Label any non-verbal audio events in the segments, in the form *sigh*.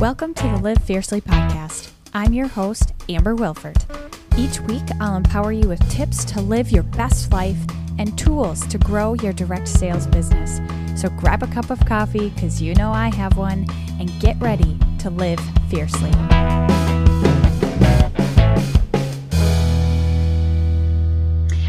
Welcome to the Live Fiercely podcast. I'm your host, Amber Wilford. Each week, I'll empower you with tips to live your best life and tools to grow your direct sales business. So grab a cup of coffee, because you know I have one, and get ready to live fiercely.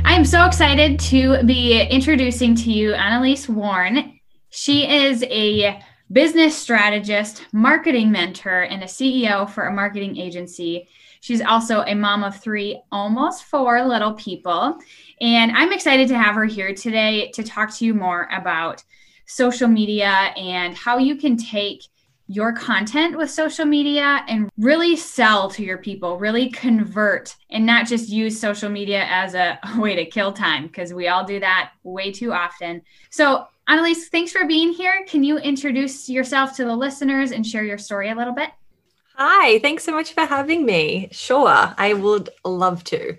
I am so excited to be introducing to you Annelise Warren. She is a business strategist, marketing mentor, and a CEO for a marketing agency. She's also a mom of three, almost four little people. And I'm excited to have her here today to talk to you more about social media and how you can take your content with social media and really sell to your people, really convert and not just use social media as a *laughs* way to kill time because we all do that way too often. So, Annelise, thanks for being here. Can you introduce yourself to the listeners and share your story a little bit? Hi, thanks so much for having me. Sure, I would love to.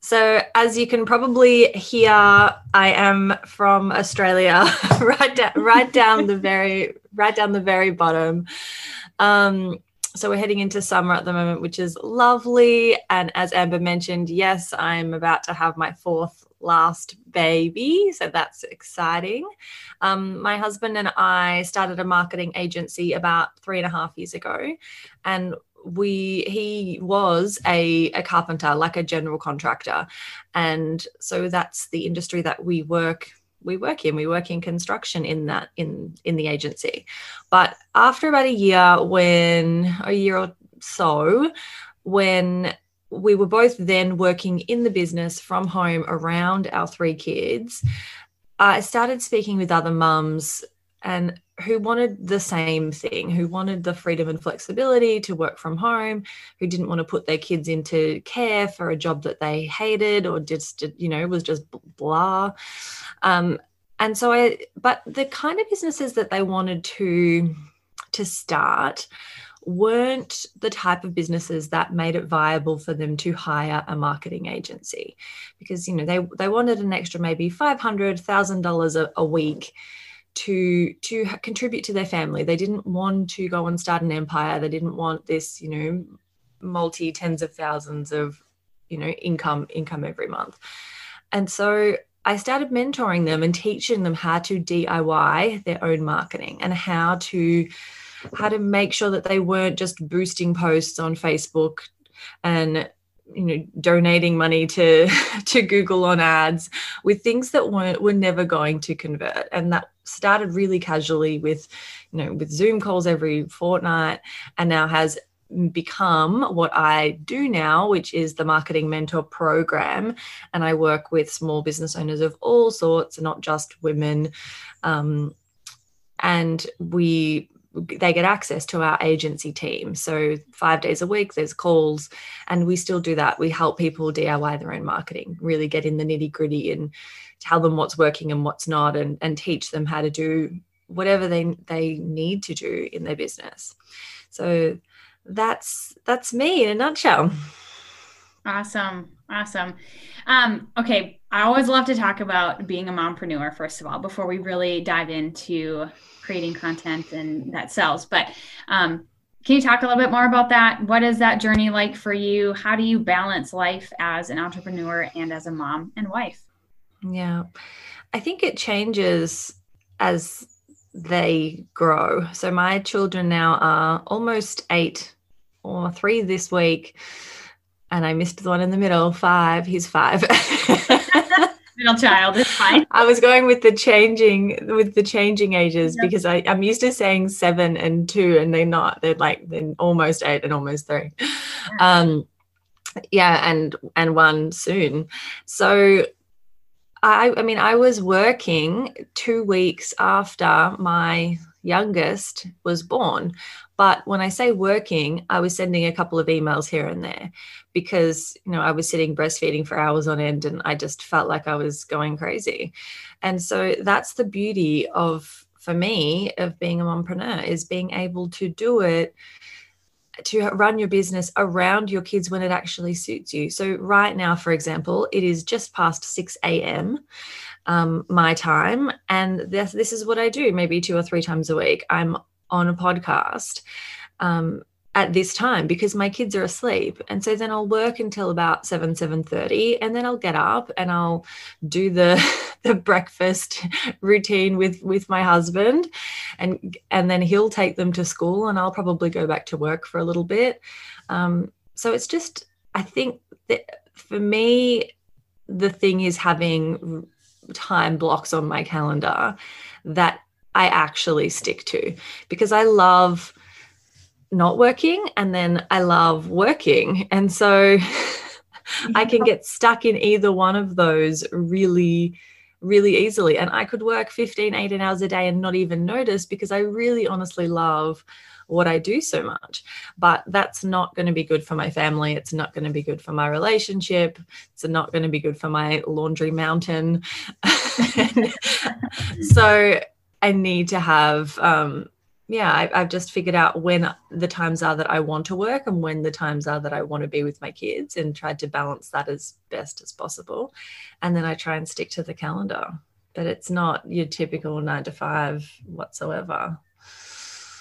So, as you can probably hear, I am from Australia, *laughs* right down, right down the very, right down the very bottom. Um, so we're heading into summer at the moment, which is lovely. And as Amber mentioned, yes, I'm about to have my fourth last baby. So that's exciting. Um, my husband and I started a marketing agency about three and a half years ago. And we he was a, a carpenter like a general contractor and so that's the industry that we work we work in we work in construction in that in in the agency but after about a year when a year or so when we were both then working in the business from home around our three kids. I started speaking with other mums and who wanted the same thing, who wanted the freedom and flexibility to work from home, who didn't want to put their kids into care for a job that they hated or just, you know, was just blah. Um, and so I, but the kind of businesses that they wanted to to start weren't the type of businesses that made it viable for them to hire a marketing agency. Because you know they they wanted an extra maybe $500,000 a week to to contribute to their family. They didn't want to go and start an empire. They didn't want this you know multi tens of thousands of you know income income every month. And so I started mentoring them and teaching them how to DIY their own marketing and how to how to make sure that they weren't just boosting posts on Facebook and you know donating money to *laughs* to Google on ads with things that weren't were never going to convert and that started really casually with you know with Zoom calls every fortnight and now has become what I do now, which is the Marketing Mentor Program. And I work with small business owners of all sorts, not just women. Um, and we they get access to our agency team. So five days a week, there's calls, and we still do that. We help people DIY their own marketing, really get in the nitty gritty and tell them what's working and what's not, and, and teach them how to do whatever they they need to do in their business. So that's that's me in a nutshell. Awesome. Awesome. Um, okay. I always love to talk about being a mompreneur, first of all, before we really dive into creating content and that sells. But um, can you talk a little bit more about that? What is that journey like for you? How do you balance life as an entrepreneur and as a mom and wife? Yeah. I think it changes as they grow. So my children now are almost eight or three this week and I missed the one in the middle, five. He's five. *laughs* Middle child is fine. I was going with the changing with the changing ages because I, I'm used to saying seven and two, and they're not. They're like they're almost eight and almost three. Um, yeah, and and one soon. So I, I mean, I was working two weeks after my youngest was born. But when I say working, I was sending a couple of emails here and there because, you know, I was sitting breastfeeding for hours on end and I just felt like I was going crazy. And so that's the beauty of, for me, of being a mompreneur is being able to do it to run your business around your kids when it actually suits you. So, right now, for example, it is just past 6 a.m. Um, my time, and this, this is what I do maybe two or three times a week. I'm on a podcast um, at this time because my kids are asleep. And so then i'll work until about 7 7.30 and then i'll get up and i'll do the *laughs* the breakfast *laughs* routine with with my husband. And and then he'll take them to school and i'll probably go back to work for a little bit. Um, so it's just i think that for me the thing is having time blocks on my calendar that i actually stick to because i love not working and then I love working. And so *laughs* I can get stuck in either one of those really really easily and I could work 15 18 hours a day and not even notice because I really honestly love what I do so much. But that's not going to be good for my family. It's not going to be good for my relationship. It's not going to be good for my laundry mountain. *laughs* so I need to have um, yeah, I, have just figured out when the times are that I want to work and when the times are that I want to be with my kids and tried to balance that as best as possible. And then I try and stick to the calendar, but it's not your typical nine to five whatsoever.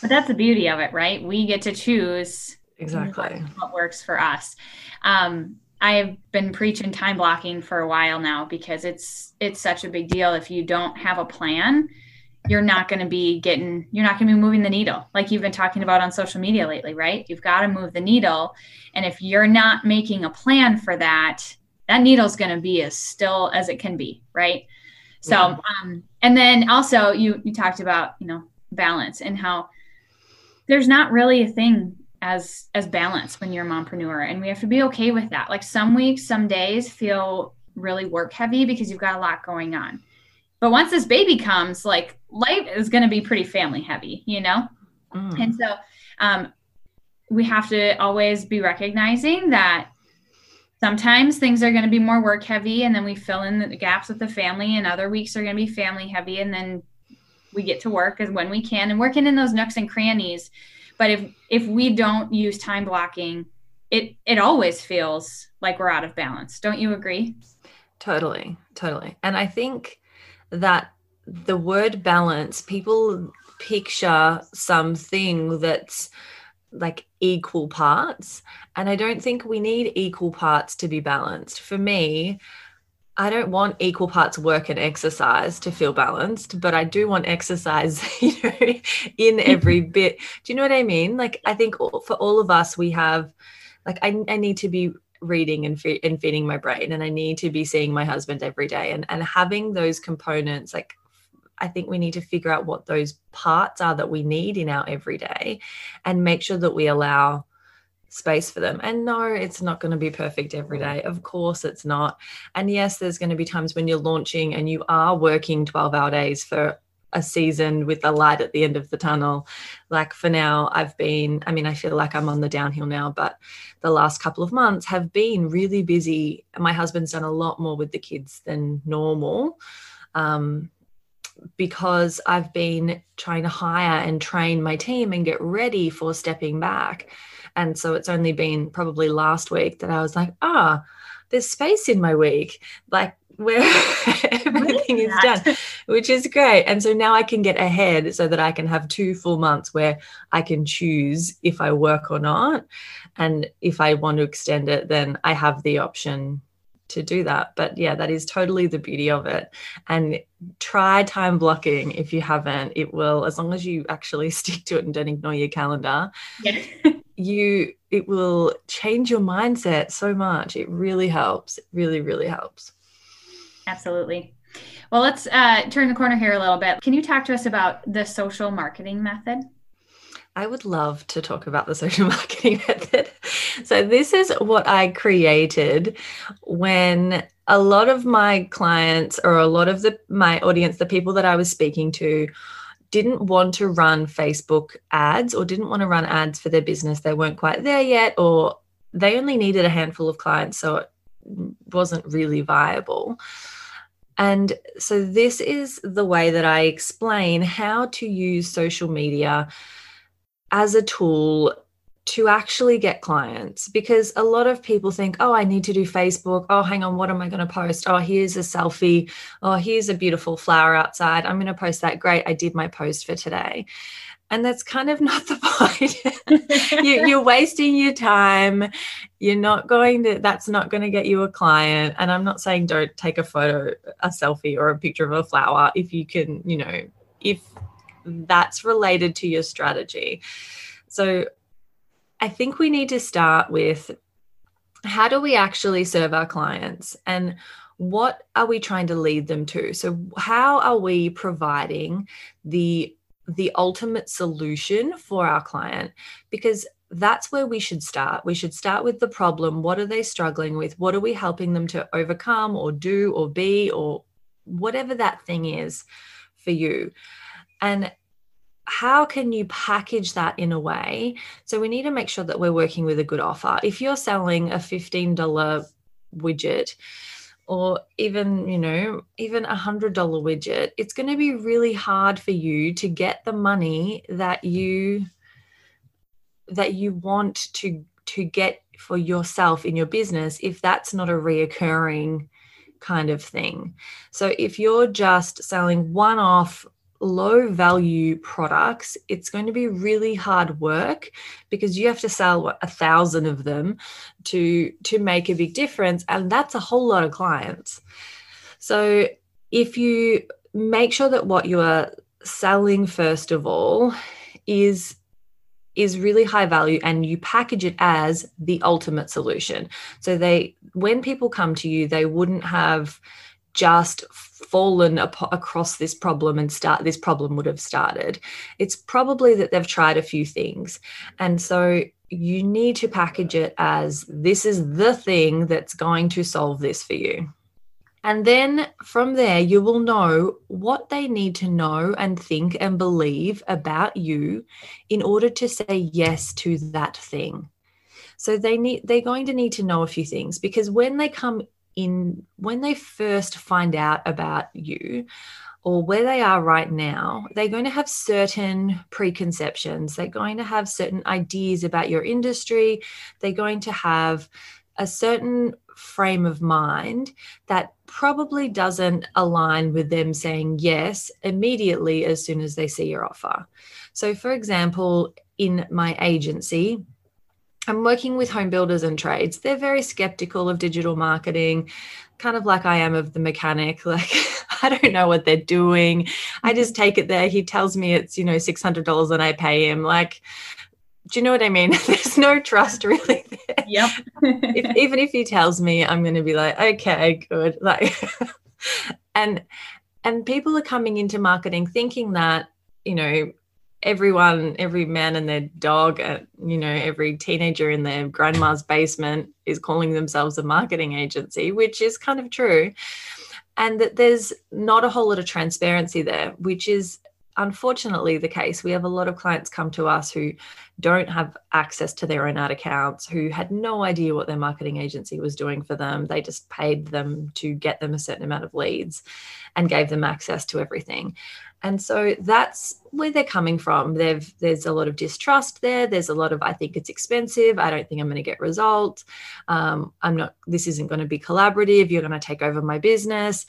But that's the beauty of it, right? We get to choose exactly what, works for us. Um, I've been preaching time blocking for a while now because it's it's such a big deal. If you don't have a plan, you're not going to be getting you're not going to be moving the needle like you've been talking about on social media lately right? You've got to move the needle. And if you're not making a plan for that that needle's going to be as still as it can be right? So yeah. um and then also you you talked about you know balance and how there's not really a thing as as balance when you're a mompreneur and we have to be okay with that. Like some weeks some days feel really work heavy because you've got a lot going on but once this baby comes, like life is going to be pretty family heavy, you know? Mm. And so um, we have to always be recognizing that sometimes things are going to be more work heavy and then we fill in the gaps with the family and other weeks are going to be family heavy and then we get to work as when we can and working in those nooks and crannies but if if we don't use time blocking it it always feels like we're out of balance don't you agree totally totally and i think that the word balance, people picture something that's like equal parts. And I don't think we need equal parts to be balanced. For me, I don't want equal parts work and exercise to feel balanced, but I do want exercise, *laughs* you know, in every *laughs* bit. Do you know what I mean? Like, I think for all of us, we have, like, I, I need to be reading and, fe- and feeding my brain and i need to be seeing my husband every day and, and having those components like i think we need to figure out what those parts are that we need in our everyday and make sure that we allow space for them. And no it's not going to be perfect every day. Mm. Of course it's not. And yes there's going to be times when you're launching and you are working 12 hour days for a season with a light at the end of the tunnel. Like for now, I've been, I mean, I feel like I'm on the downhill now, but the last couple of months have been really busy. My husband's done a lot more with the kids than normal. Um, because I've been trying to hire and train my team and get ready for stepping back. And so it's only been probably last week that I was like, ah, there's space in my week. Like where *laughs* everything is done, *laughs* which is great. And so now I can get ahead so that I can have two full months where I can choose if I work or not. And if I want to extend it, then I have the option to do that. But yeah, that is totally the beauty of it. And try time blocking if you haven't. It will, as long as you actually *laughs* stick to it and don't ignore your calendar. Yeah. you it will change your mindset so much. It really helps. It really, really helps. Absolutely. Well, let's uh, turn the corner here a little bit. Can you talk to us about the social marketing method? I would love to talk about the social *laughs* marketing method. So, this is what I created when a lot of my clients or a lot of the my audience, the people that I was speaking to, didn't want to run Facebook ads or didn't want to run ads for their business. They weren't quite there yet, or they only needed a handful of clients, so it wasn't really viable. And so, this is the way that I explain how to use social media as a tool to actually get clients because a lot of people think, oh, I need to do Facebook. Oh, hang on, what am I going to post? Oh, here's a selfie. Oh, here's a beautiful flower outside. I'm going to post that. Great. I did my post for today. And that's kind of *laughs* not the point. *laughs* You, are wasting your time. You're not going to that's not going to get you a client. And i'm not saying don't take a photo a selfie or a picture of a flower if you can you know if that's related to your strategy. So i think we need to start with how do we actually serve our clients and what are we trying to lead them to? So how are we providing the the ultimate solution for our client because that's where we should start. We should start with the problem. What are they struggling with? What are we helping them to overcome or do or be or whatever that thing is for you? And how can you package that in a way? So we need to make sure that we're working with a good offer. If you're selling a $15 widget, or even you know even a hundred dollar widget it's going to be really hard for you to get the money that you that you want to to get for yourself in your business if that's not a reoccurring kind of thing. So if you're just selling one off low value products, it's going to be really hard work because you have to sell what, a thousand of them to to make a big difference, and that's a whole lot of clients. So if you make sure that what you are selling first of all is is really high value and you package it as the ultimate solution so they when people come to you they wouldn't have just fallen ap- across this problem and start this problem would have started. It's probably that they've tried a few things. And so you need to package it as this is the thing that's going to solve this for you. And then from there, you will know what they need to know and think and believe about you in order to say yes to that thing. So they need they're going to need to know a few things because when they come in when they first find out about you or where they are right now, they're going to have certain preconceptions. They're going to have certain ideas about your industry. They're going to have a certain frame of mind that probably doesn't align with them saying yes immediately as soon as they see your offer. So, for example, in my agency, I'm working with home builders and trades. They're very skeptical of digital marketing, kind of like I am of the mechanic. *laughs* Like, I don't know what they're doing. I just take it there. He tells me it's, you know, $600 and I pay him. Like, do you know what I mean? *laughs* There's no trust really there. Yep. if, *laughs* even if he tells me, I'm going to be like, okay, good. Like, and, and people are coming into marketing thinking that, you know, everyone, every man and their dog, uh, you know, every teenager in their grandma's basement is calling themselves a marketing agency, which is kind of true. And that there's not a whole lot of transparency there, which is unfortunately the case. We have a lot of clients come to us who don't have access to their own ad accounts, who had no idea what their marketing agency was doing for them. They just paid them to get them a certain amount of leads and gave them access to everything. And so that's where they're coming from. They've, there's a lot of distrust there. There's a lot of, I think it's expensive. I don't think I'm going to get results. Um, I'm not, this isn't going to be collaborative. You're going to take over my business.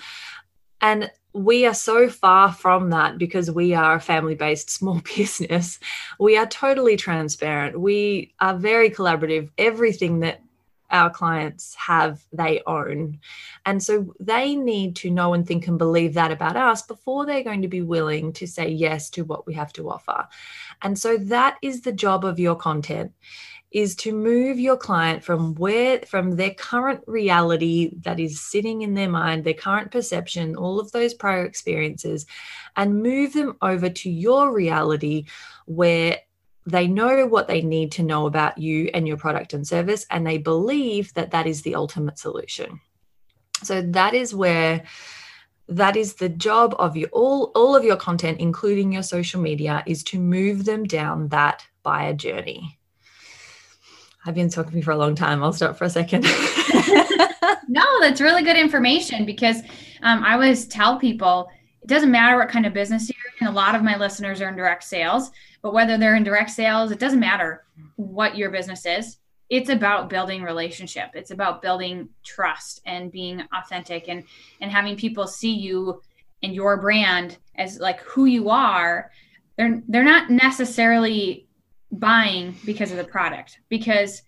And we are so far from that because we are a family based *laughs* small business. We are totally transparent. We are very collaborative. Everything that our clients have, they own. And so they need to know and think and believe that about us before they're going to be willing to say yes to what we have to offer. And so that is the job of your content is to move your client from where from their current reality that is sitting in their mind their current perception all of those prior experiences and move them over to your reality where they know what they need to know about you and your product and service and they believe that that is the ultimate solution. So that is where that is the job of you all all of your content including your social media is to move them down that buyer journey I've been talking to for a long time. I'll stop for a second. *laughs* no, that's really good information because um, I always tell people it doesn't matter what kind of business you're in. A lot of my listeners are in direct sales, but whether they're in direct sales, it doesn't matter what your business is. It's about building relationship. It's about building trust and being authentic and and having people see you and your brand as like who you are they're they're not necessarily buying because of the product. Because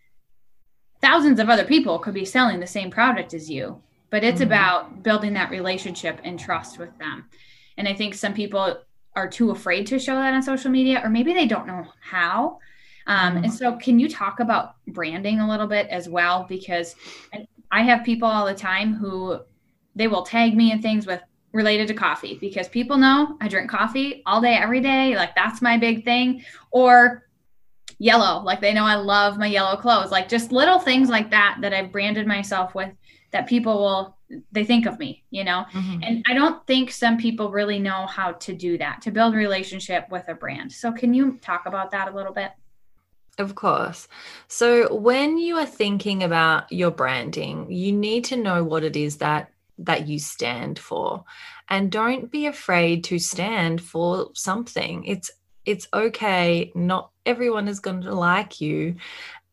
thousands of other people could be selling the same product as you but it's mm-hmm. about building that relationship and trust with them. And i think some people are too afraid to show that on social media or maybe they don't know how. Um, and mm-hmm. so can you talk about branding a little bit as well? Because i have people all the time who they will tag me in things with related to coffee because people know i drink coffee all day every day like that's my big thing. Or yellow like they know i love my yellow clothes like just little things like that that i've branded myself with that people will they think of me you know mm-hmm. and i don't think some people really know how to do that to build relationship with a brand so can you talk about that a little bit of course. So when you are thinking about your branding, you need to know what it is that that you stand for. And don't be afraid to stand for something. It's it's okay. Not everyone is going to like you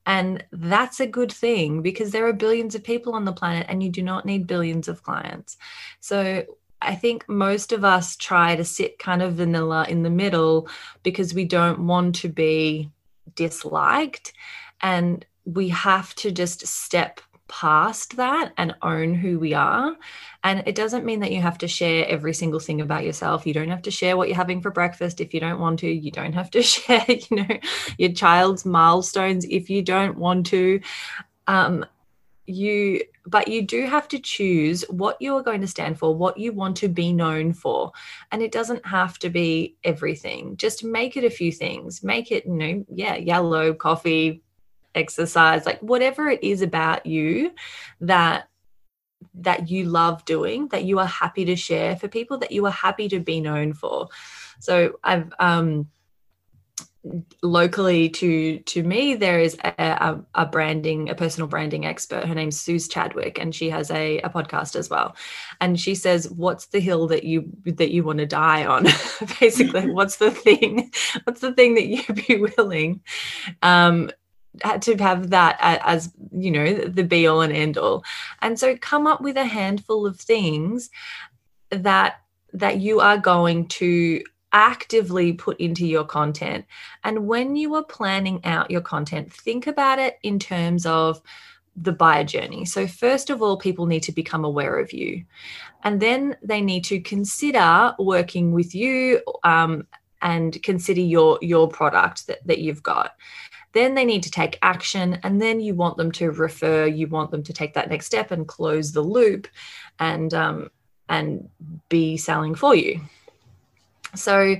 and that's a good thing because there are billions of people on the planet and you do not need billions of clients. So I think most of us try to sit kind of vanilla in the middle because we don't want to be disliked. And we have to just step past that and own who we are. And it doesn't mean that you have to share every single thing about yourself. You don't have to share what you're having for breakfast if you don't want to. You don't have to *laughs* share, you know, your child's milestones if you don't want to. Um, you but you do have to choose what you are going to stand for what you want to be known for and it doesn't have to be everything just make it a few things make it you know yeah yellow coffee exercise like whatever it is about you that that you love doing that you are happy to share for people that you are happy to be known for. So i've um locally to to me there is a, a, a, branding a personal branding expert. Her name's Suze Chadwick and she has a, a podcast as well. And she says what's the hill that you that you want to die on? *laughs* Basically what's the thing *laughs* what's the thing that you'd be *laughs* willing um to have that as you know the be all and end all. And so come up with a handful of things that that you are going to actively put into your content. And when you are planning out your content think about it in terms of the buyer journey. So first of all people need to become aware of you. And then they need to consider working with you um, and consider your your product that, that you've got then they need to take action and then you want them to refer you want them to take that next step and close the loop and um, and be selling for you so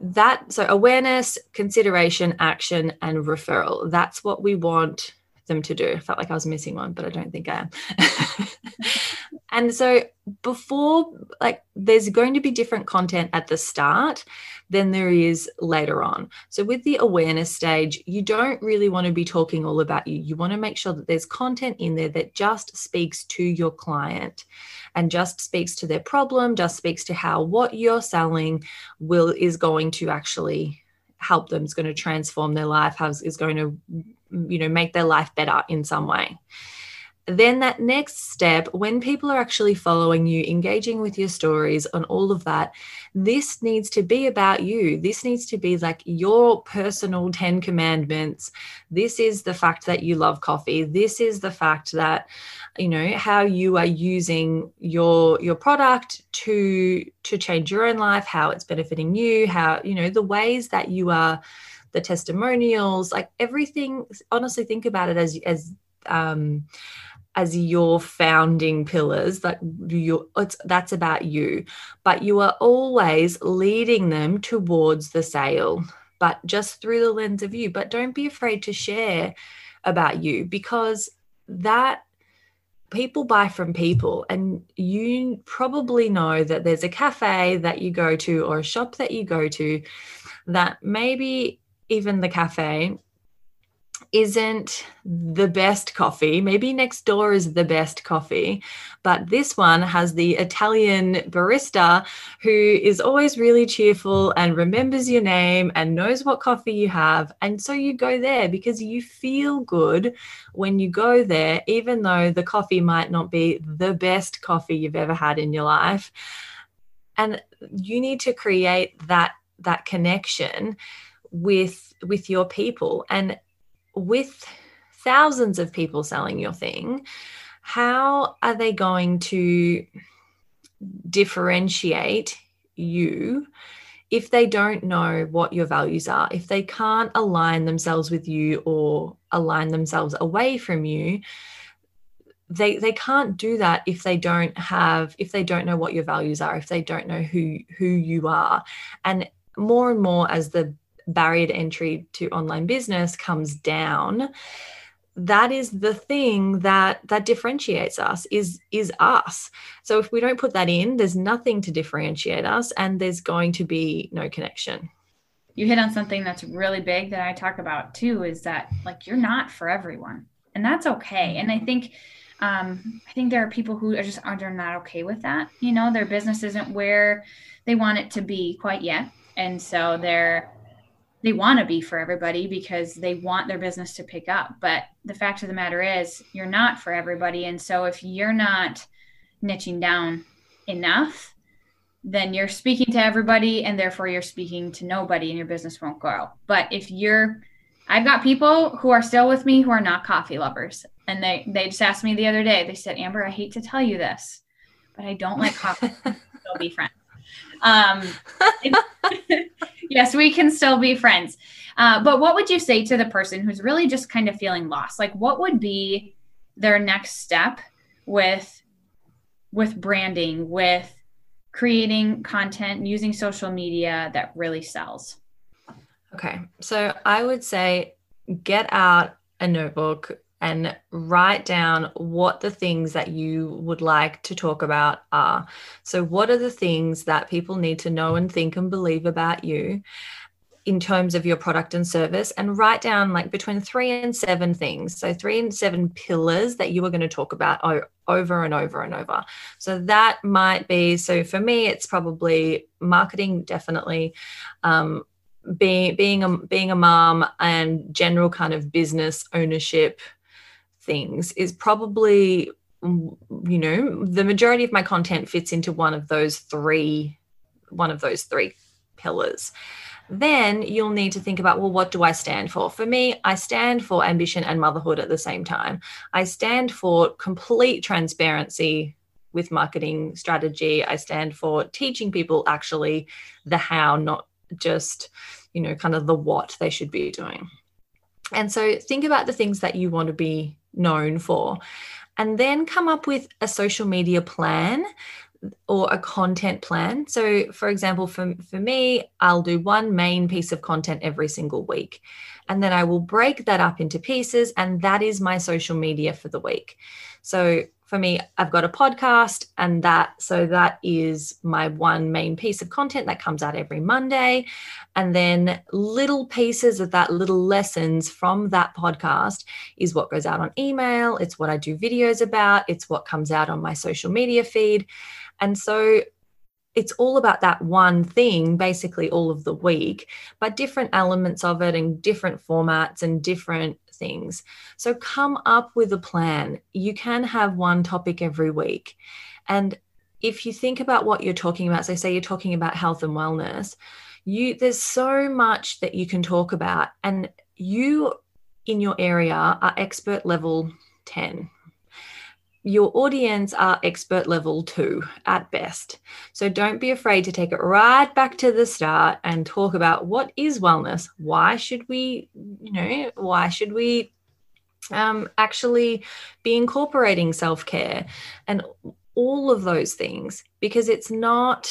that so awareness consideration action and referral that's what we want them to do. I felt like I was missing one, but I don't think I am. *laughs* and so before like there's going to be different content at the start than there is later on. So, with the awareness stage, you don't really want to be talking all about you. You want to make sure that there's content in there that just speaks to your client and just speaks to their problem, just speaks to how what you're selling will is going to actually help them, is going to transform their life, is going to, you know, make their life better in some way then that next step when people are actually following you engaging with your stories on all of that this needs to be about you. This needs to be like your personal 10 commandments. This is the fact that you love coffee. This is the fact that you know how you are using your your product to to change your own life how it's benefiting you how you know the ways that you are the testimonials like everything honestly think about it as as um as your founding pillars that you that's about you. But you are always leading them towards the sale but just through the lens of you. But don't be afraid to share about you because that people buy from people and you probably know that there's a cafe that you go to or a shop that you go to that maybe even the cafe isn't the best coffee. Maybe next door is the best coffee, but this one has the Italian barista who is always really cheerful and remembers your name and knows what coffee you have. And so you go there because you feel good when you go there, even though the coffee might not be the best coffee you've ever had in your life. And you need to create that that connection with with your people and with thousands of people selling your thing how are they going to differentiate you if they don't know what your values are, if they can't align themselves with you or align themselves away from you, they they can't do that if they don't have if they don't know what your values are, if they don't know who who you are. And more and more as the barrier to entry to online business comes down, that is the thing that that differentiates us is is us. So if we don't put that in there's nothing to differentiate us and there's going to be no connection. You hit on something that's really big that i talk about too is that like you're not for everyone and that's okay. And i think um, i think there are people who are just are not okay with that you know? Their business isn't where they want it to be quite yet and so they're they want to be for everybody because they want their business to pick up. But the fact of the matter is, you're not for everybody. And so if you're not niching down enough, then you're speaking to everybody and therefore you're speaking to nobody and your business won't grow. But if you're, I've got people who are still with me who are not coffee lovers. And they, they just asked me the other day, they said, Amber, I hate to tell you this, but I don't like coffee. *laughs* Still be friends. Um, *laughs* yes, we can still be friends. Uh, but what would you say to the person who's really just kind of feeling lost? Like, what would be their next step with with branding, with creating content, using social media that really sells? Okay, so I would say get out a notebook and write down what the things that you would like to talk about are. So, what are the things that people need to know and think and believe about you? in terms of your product and service and write down like between three and seven things. So, three and seven pillars that you are going to talk about over and over and over. So, that might be so for me, it's probably marketing, definitely. Um, being being a being a mom and general kind of business ownership things is probably you know the majority of my content fits into one of those three one of those three pillars. Then you'll need to think about well what do i stand for? For me i stand for ambition and motherhood at the same time. I stand for complete transparency with marketing strategy. I stand for teaching people actually the how not just you know kind of the what they should be doing. And so think about the things that you want to be known for. And then come up with a social media plan or a content plan. So, for example, for, for me, I'll do one main piece of content every single week. And then I will break that up into pieces, and that is my social media for the week. So, for me, I've got a podcast, and that so that is my one main piece of content that comes out every Monday. And then little pieces of that, little lessons from that podcast is what goes out on email. It's what I do videos about, it's what comes out on my social media feed. And so it's all about that one thing basically all of the week, but different elements of it and different formats and different things. So come up with a plan. You can have one topic every week. And if you think about what you're talking about, so say you're talking about health and wellness, you there's so much that you can talk about and you in your area are expert level 10 your audience are expert level two at best. So don't be afraid to take it right back to the start and talk about what is wellness. Why should we, you know, why should we um, actually be incorporating self care and all of those things? Because it's not,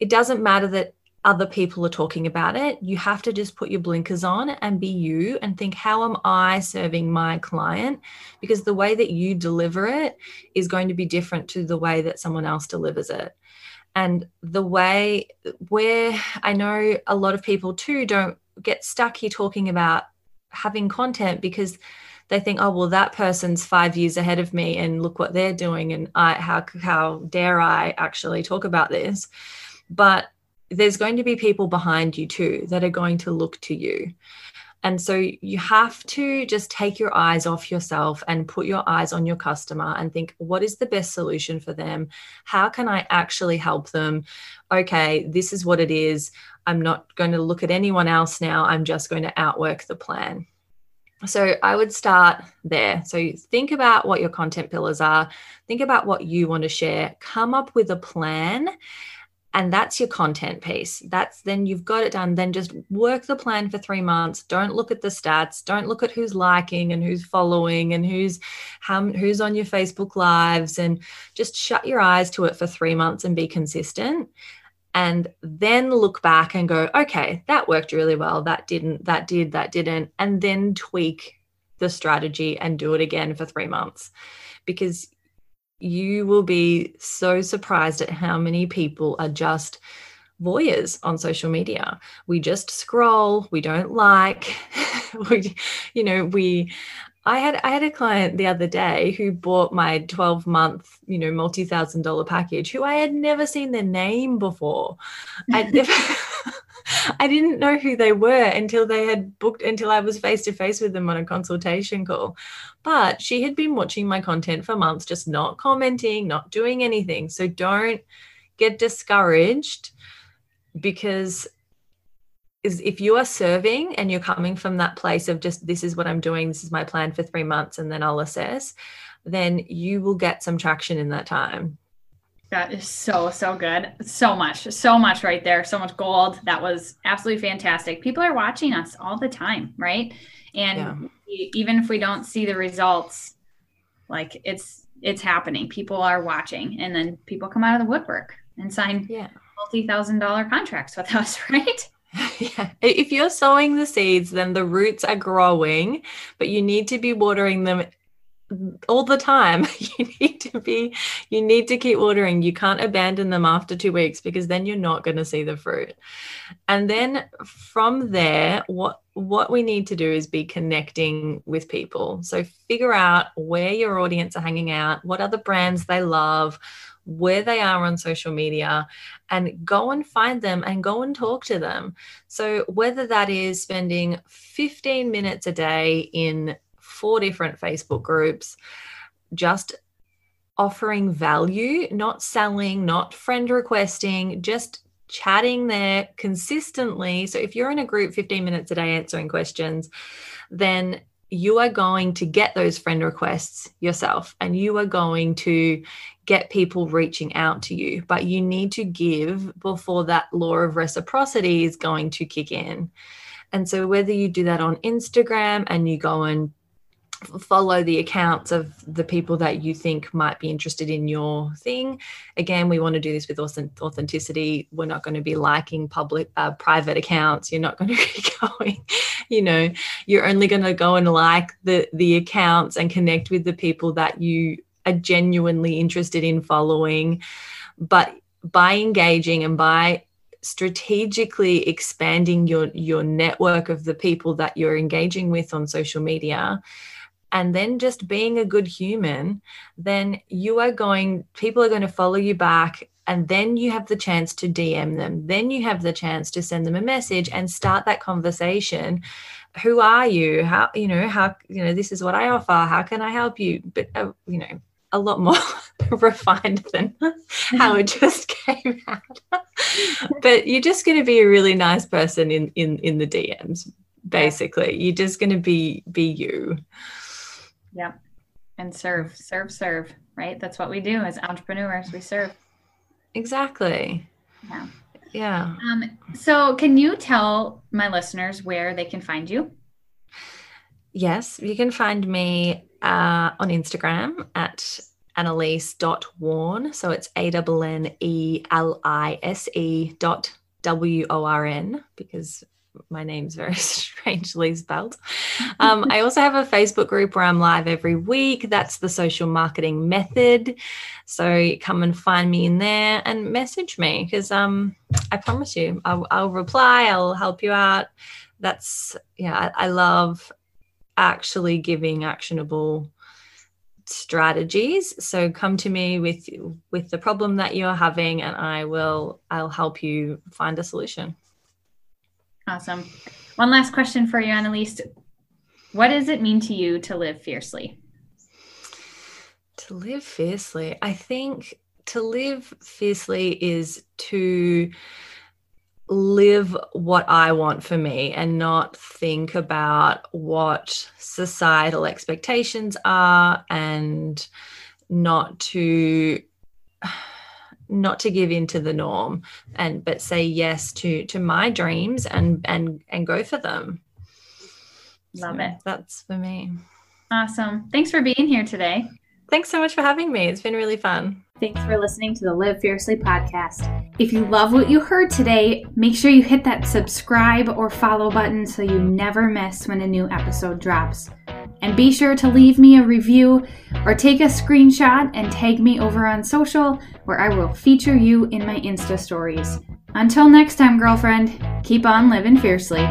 it doesn't matter that other people are talking about it. You have to just put your blinkers on and be you and think, how am I serving my client? Because the way that you deliver it is going to be different to the way that someone else delivers it. And the way where I know a lot of people too don't get stuck here talking about having content because they think, oh well, that person's five years ahead of me, and look what they're doing, and I how how dare I actually talk about this? But there's going to be people behind you too that are going to look to you. And so you have to just take your eyes off yourself and put your eyes on your customer and think, what is the best solution for them? How can I actually help them? Okay, this is what it is. I'm not going to look at anyone else now. I'm just going to outwork the plan. So I would start there. So think about what your content pillars are, think about what you want to share, come up with a plan. And that's your content piece. That's then you've got it done. Then just work the plan for three months. Don't look at the stats. Don't look at who's liking and who's following and who's how, who's on your Facebook lives. And just shut your eyes to it for three months and be consistent and then look back and go, okay, that worked really well. That didn't, that did, that didn't. And then tweak the strategy and do it again for three months because you will be so surprised at how many people are just voyeurs on social media. We just scroll, we don't like, *laughs* we, you know, we I had I had a client the other day who bought my 12 month, you know, multi thousand dollar package who I had never seen their name before. I *laughs* never *laughs* I didn't know who they were until they had booked until I was face to face with them on a consultation call. But she had been watching my content for months, just not commenting, not doing anything. So don't get discouraged because is if you are serving and you're coming from that place of just this is what I'm doing, this is my plan for three months, and then I'll assess, then you will get some traction in that time. That is so, so good. So much, so much right there. So much gold. That was absolutely fantastic. People are watching us all the time, right? And yeah. even if we don't see the results, like it's it's happening. People are watching, and then people come out of the woodwork and sign yeah. multi thousand dollar contracts with *laughs* us, right? *laughs* yeah. If you're sowing the seeds, then the roots are growing, but you need to be watering them all the time. *laughs* You need to be, you need to keep watering. You can't abandon them after two weeks because then you're not going to see the fruit. And then from there, what what we need to do is be connecting with people. So figure out where your audience are hanging out, what other brands they love, where they are on social media and go and find them and go and talk to them. So, whether that is spending 15 minutes a day in four different Facebook groups, just offering value, not selling, not friend requesting, just chatting there consistently. So, if you're in a group 15 minutes a day answering questions, then you are going to get those friend requests yourself and you are going to get people reaching out to you. But you need to give before that law of reciprocity is going to kick in. And so, whether you do that on Instagram and you go and follow the accounts of the people that you think might be interested in your thing. Again we want to do this with authenticity. We're not going to be liking public uh, private accounts. You're not going *laughs* to be going you know you're only going to go and like the the accounts and connect with the people that you are genuinely interested in following. But by engaging and by strategically expanding your your network of the people that you're engaging with on social media and then just being a good human, then you are going, people are going to follow you back. And then you have the chance to DM them. Then you have the chance to send them a message and start that conversation. Who are you? How, you know, how, you know, this is what I offer. How can I help you? But, uh, you know, a lot more *laughs* refined than *laughs* how it just *laughs* came out. but you're just going to be a really nice person in in in the DMs basically. You're just going to be be you. Yep. And serve, serve, serve, right? That's what we do as entrepreneurs. We serve. Exactly. Yeah. Yeah. Um, so, can you tell my listeners where they can find you? Yes, you can find me uh, on Instagram at annelise.worn. So it's A N N E L I S E dot W O R N because my name's very *laughs* strangely spelled. Um, I also have a Facebook group where I'm live every week. That's the social marketing method. So come and find me in there and message me because um, I promise you, I'll, I'll, reply, I'll help you out. That's, yeah, I, I love actually giving actionable strategies so come to me with with the problem that you're having and i will i'll help you find a solution Awesome. One last question for you, Annelise. What does it mean to you to live fiercely? To live fiercely, I think to live fiercely is to live what I want for me and not think about what societal expectations are and not to not to give in to the norm and but say yes to to my dreams and and and go for them. Love so it. that's for me. Awesome. Thanks for being here today. Thanks so much for having me. It's been really fun. Thanks for listening to the Live Fiercely podcast. If you love what you heard today, make sure you hit that subscribe or follow button so you never miss when a new episode drops. And be sure to leave me a review or take a screenshot and tag me over on social where I will feature you in my Insta stories. Until next time, girlfriend, keep on living fiercely.